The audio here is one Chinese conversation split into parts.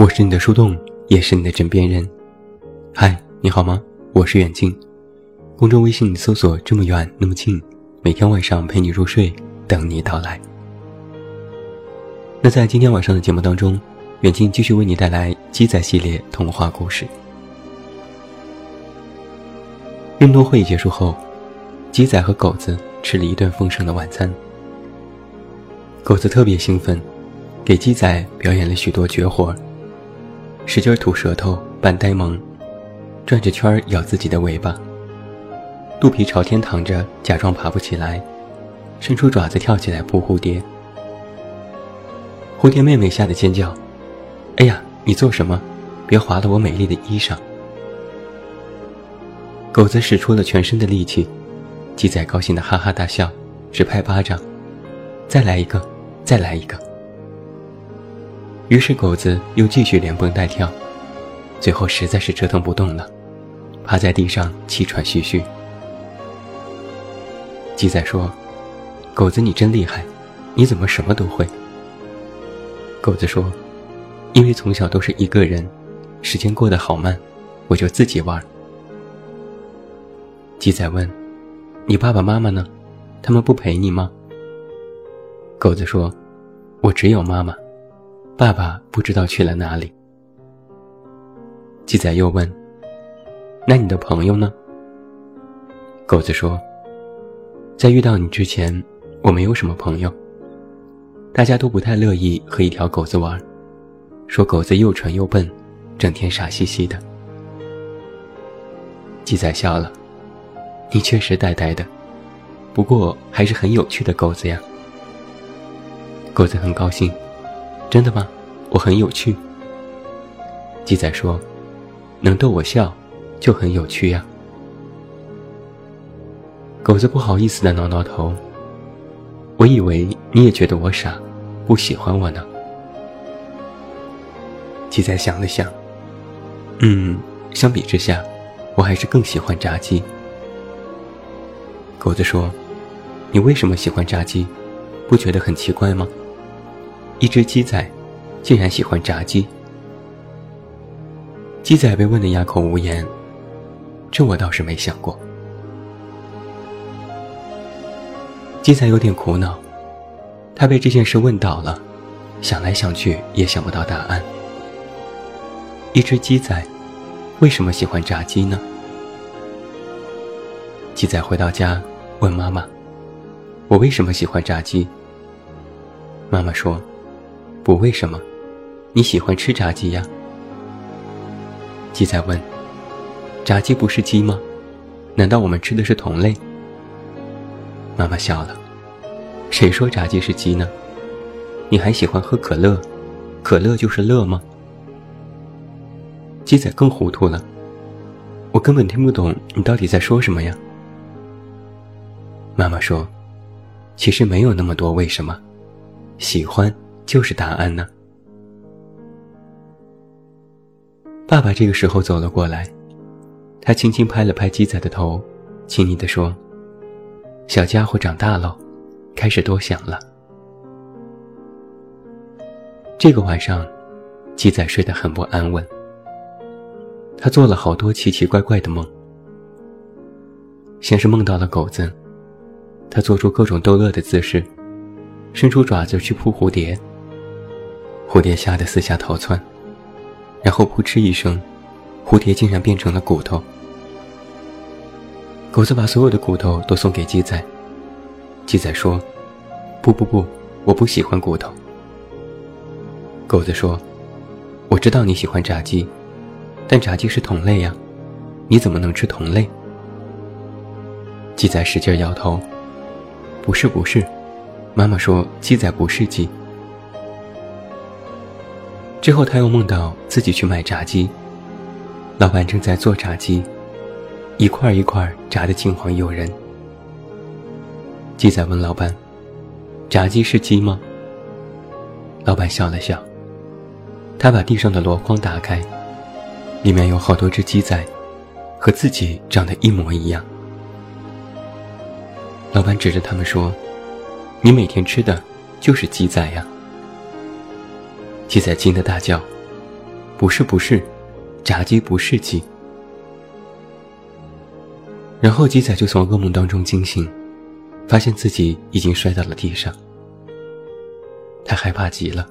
我是你的树洞，也是你的枕边人。嗨，你好吗？我是远近。公众微信搜索“这么远那么近”，每天晚上陪你入睡，等你到来。那在今天晚上的节目当中，远近继续为你带来鸡仔系列童话故事。运动会结束后，鸡仔和狗子吃了一顿丰盛的晚餐。狗子特别兴奋，给鸡仔表演了许多绝活。使劲吐舌头，扮呆萌，转着圈咬自己的尾巴，肚皮朝天躺着，假装爬不起来，伸出爪子跳起来扑蝴蝶。蝴蝶妹妹吓得尖叫：“哎呀，你做什么？别划了我美丽的衣裳！”狗子使出了全身的力气，鸡仔高兴的哈哈大笑，直拍巴掌：“再来一个，再来一个！”于是狗子又继续连蹦带跳，最后实在是折腾不动了，趴在地上气喘吁吁。鸡仔说：“狗子你真厉害，你怎么什么都会？”狗子说：“因为从小都是一个人，时间过得好慢，我就自己玩。”鸡仔问：“你爸爸妈妈呢？他们不陪你吗？”狗子说：“我只有妈妈。”爸爸不知道去了哪里。鸡仔又问：“那你的朋友呢？”狗子说：“在遇到你之前，我没有什么朋友。大家都不太乐意和一条狗子玩，说狗子又蠢又笨，整天傻兮兮的。”鸡仔笑了：“你确实呆呆的，不过还是很有趣的狗子呀。”狗子很高兴。真的吗？我很有趣。鸡仔说：“能逗我笑，就很有趣呀。”狗子不好意思的挠挠头。我以为你也觉得我傻，不喜欢我呢。鸡仔想了想，嗯，相比之下，我还是更喜欢炸鸡。狗子说：“你为什么喜欢炸鸡？不觉得很奇怪吗？”一只鸡仔，竟然喜欢炸鸡。鸡仔被问得哑口无言，这我倒是没想过。鸡仔有点苦恼，他被这件事问倒了，想来想去也想不到答案。一只鸡仔，为什么喜欢炸鸡呢？鸡仔回到家，问妈妈：“我为什么喜欢炸鸡？”妈妈说。不为什么？你喜欢吃炸鸡呀？鸡仔问：“炸鸡不是鸡吗？难道我们吃的是同类？”妈妈笑了：“谁说炸鸡是鸡呢？你还喜欢喝可乐，可乐就是乐吗？”鸡仔更糊涂了：“我根本听不懂你到底在说什么呀？”妈妈说：“其实没有那么多为什么，喜欢。”就是答案呢。爸爸这个时候走了过来，他轻轻拍了拍鸡仔的头，亲昵地说：“小家伙长大了，开始多想了。”这个晚上，鸡仔睡得很不安稳。他做了好多奇奇怪怪的梦，先是梦到了狗子，他做出各种逗乐的姿势，伸出爪子去扑蝴蝶。蝴蝶吓得四下逃窜，然后扑哧一声，蝴蝶竟然变成了骨头。狗子把所有的骨头都送给鸡仔。鸡仔说：“不不不，我不喜欢骨头。”狗子说：“我知道你喜欢炸鸡，但炸鸡是同类呀，你怎么能吃同类？”鸡仔使劲摇头：“不是不是，妈妈说鸡仔不是鸡。”之后，他又梦到自己去买炸鸡，老板正在做炸鸡，一块一块炸得金黄诱人。鸡仔问老板：“炸鸡是鸡吗？”老板笑了笑，他把地上的箩筐打开，里面有好多只鸡仔，和自己长得一模一样。老板指着他们说：“你每天吃的就是鸡仔呀。”鸡仔惊得大叫：“不是不是，炸鸡不是鸡。”然后鸡仔就从噩梦当中惊醒，发现自己已经摔到了地上。他害怕极了，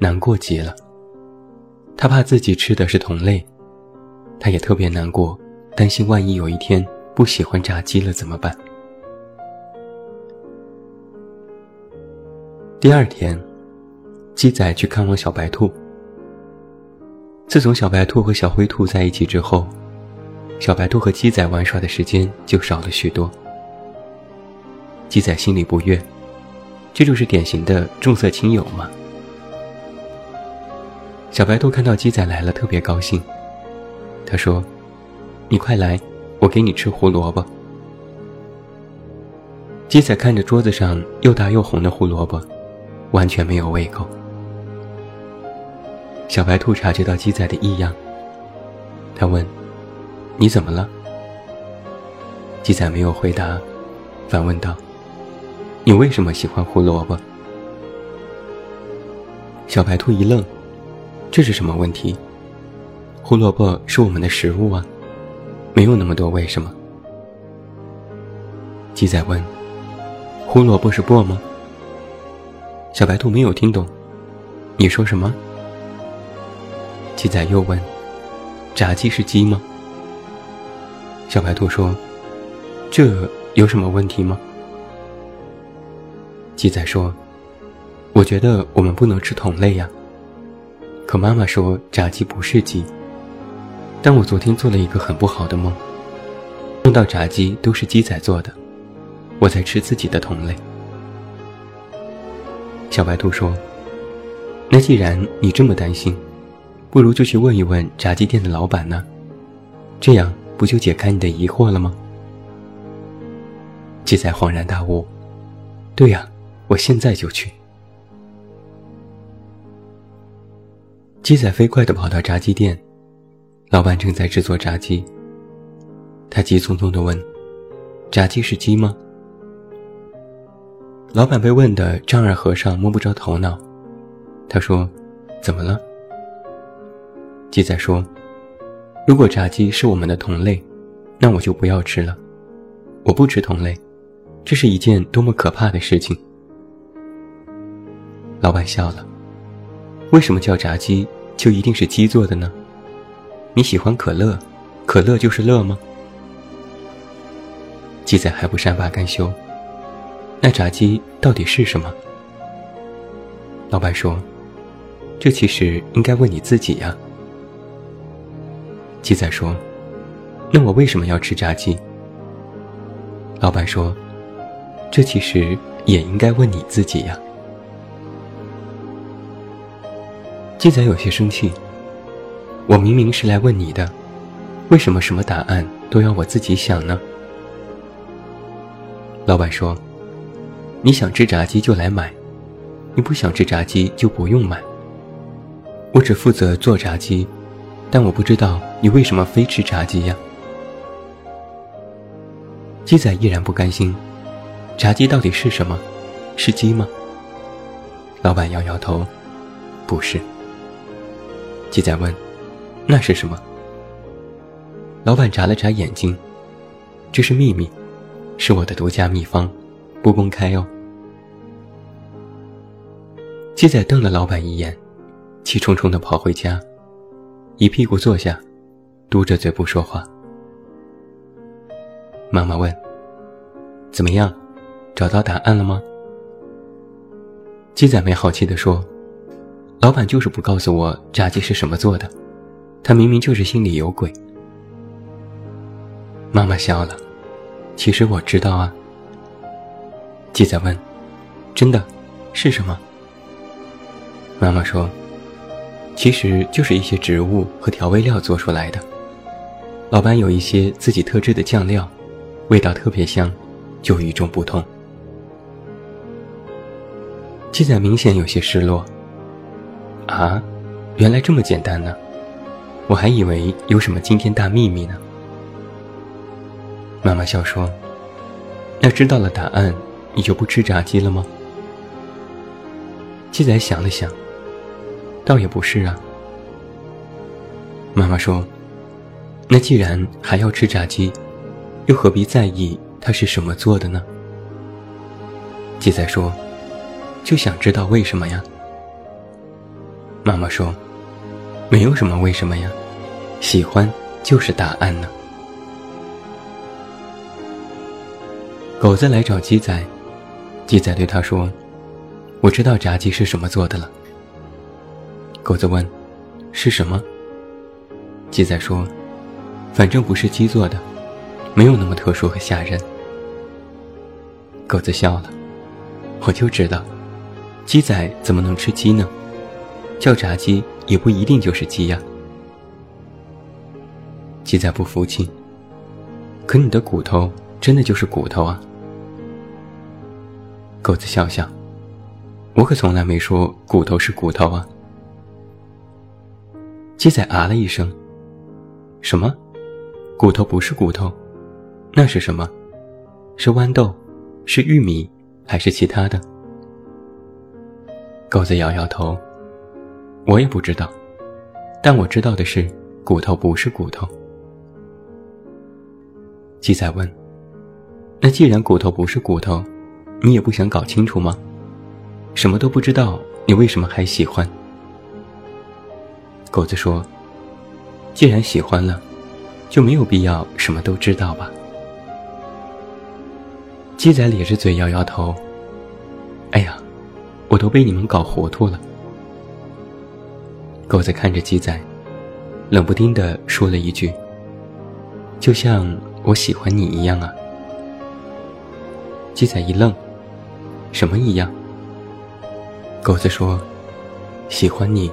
难过极了。他怕自己吃的是同类，他也特别难过，担心万一有一天不喜欢炸鸡了怎么办。第二天，鸡仔去看望小白兔。自从小白兔和小灰兔在一起之后。小白兔和鸡仔玩耍的时间就少了许多。鸡仔心里不悦，这就是典型的重色轻友嘛。小白兔看到鸡仔来了，特别高兴。他说：“你快来，我给你吃胡萝卜。”鸡仔看着桌子上又大又红的胡萝卜，完全没有胃口。小白兔察觉到鸡仔的异样，他问。你怎么了？鸡仔没有回答，反问道：“你为什么喜欢胡萝卜？”小白兔一愣：“这是什么问题？胡萝卜是我们的食物啊，没有那么多为什么。”鸡仔问：“胡萝卜是卜吗？”小白兔没有听懂：“你说什么？”鸡仔又问：“炸鸡是鸡吗？”小白兔说：“这有什么问题吗？”鸡仔说：“我觉得我们不能吃同类呀。可妈妈说炸鸡不是鸡，但我昨天做了一个很不好的梦，梦到炸鸡都是鸡仔做的，我在吃自己的同类。”小白兔说：“那既然你这么担心，不如就去问一问炸鸡店的老板呢，这样。”不就解开你的疑惑了吗？鸡仔恍然大悟：“对呀，我现在就去。”鸡仔飞快地跑到炸鸡店，老板正在制作炸鸡。他急匆匆地问：“炸鸡是鸡吗？”老板被问得丈二和尚摸不着头脑。他说：“怎么了？”鸡仔说。如果炸鸡是我们的同类，那我就不要吃了。我不吃同类，这是一件多么可怕的事情！老板笑了。为什么叫炸鸡就一定是鸡做的呢？你喜欢可乐，可乐就是乐吗？鸡仔还不善罢甘休。那炸鸡到底是什么？老板说：“这其实应该问你自己呀。”鸡仔说：“那我为什么要吃炸鸡？”老板说：“这其实也应该问你自己呀。”鸡仔有些生气：“我明明是来问你的，为什么什么答案都要我自己想呢？”老板说：“你想吃炸鸡就来买，你不想吃炸鸡就不用买。我只负责做炸鸡。”但我不知道你为什么非吃炸鸡呀？鸡仔依然不甘心，炸鸡到底是什么？是鸡吗？老板摇摇头，不是。鸡仔问：“那是什么？”老板眨了眨眼睛：“这是秘密，是我的独家秘方，不公开哦。”鸡仔瞪了老板一眼，气冲冲地跑回家。一屁股坐下，嘟着嘴不说话。妈妈问：“怎么样，找到答案了吗？”鸡仔妹好奇地说：“老板就是不告诉我炸鸡是什么做的，他明明就是心里有鬼。”妈妈笑了：“其实我知道啊。”鸡仔问：“真的，是什么？”妈妈说。其实就是一些植物和调味料做出来的。老板有一些自己特制的酱料，味道特别香，就与众不同。鸡仔明显有些失落。啊，原来这么简单呢，我还以为有什么惊天大秘密呢。妈妈笑说：“那知道了答案，你就不吃炸鸡了吗？”鸡仔想了想。倒也不是啊。妈妈说：“那既然还要吃炸鸡，又何必在意它是什么做的呢？”鸡仔说：“就想知道为什么呀。”妈妈说：“没有什么为什么呀，喜欢就是答案呢。”狗子来找鸡仔，鸡仔对他说：“我知道炸鸡是什么做的了。”狗子问：“是什么？”鸡仔说：“反正不是鸡做的，没有那么特殊和吓人。”狗子笑了：“我就知道，鸡仔怎么能吃鸡呢？叫炸鸡也不一定就是鸡呀。”鸡仔不服气：“可你的骨头真的就是骨头啊？”狗子笑笑：“我可从来没说骨头是骨头啊。”鸡仔啊了一声。什么？骨头不是骨头，那是什么？是豌豆，是玉米，还是其他的？狗子摇摇头，我也不知道，但我知道的是，骨头不是骨头。鸡仔问：“那既然骨头不是骨头，你也不想搞清楚吗？什么都不知道，你为什么还喜欢？”狗子说。既然喜欢了，就没有必要什么都知道吧？鸡仔咧着嘴摇摇头。哎呀，我都被你们搞糊涂了。狗子看着鸡仔，冷不丁的说了一句：“就像我喜欢你一样啊。”鸡仔一愣：“什么一样？”狗子说：“喜欢你，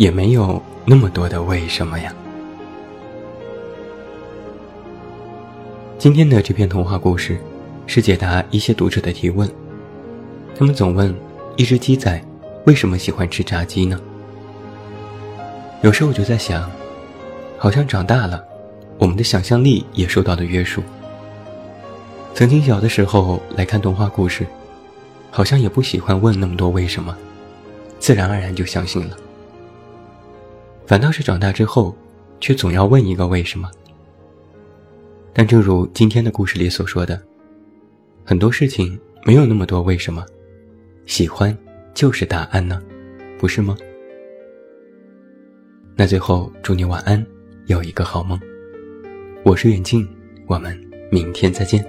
也没有那么多的为什么呀。”今天的这篇童话故事，是解答一些读者的提问。他们总问：一只鸡仔为什么喜欢吃炸鸡呢？有时候我就在想，好像长大了，我们的想象力也受到了约束。曾经小的时候来看童话故事，好像也不喜欢问那么多为什么，自然而然就相信了。反倒是长大之后，却总要问一个为什么。但正如今天的故事里所说的，很多事情没有那么多为什么，喜欢就是答案呢，不是吗？那最后祝你晚安，有一个好梦。我是远近，我们明天再见。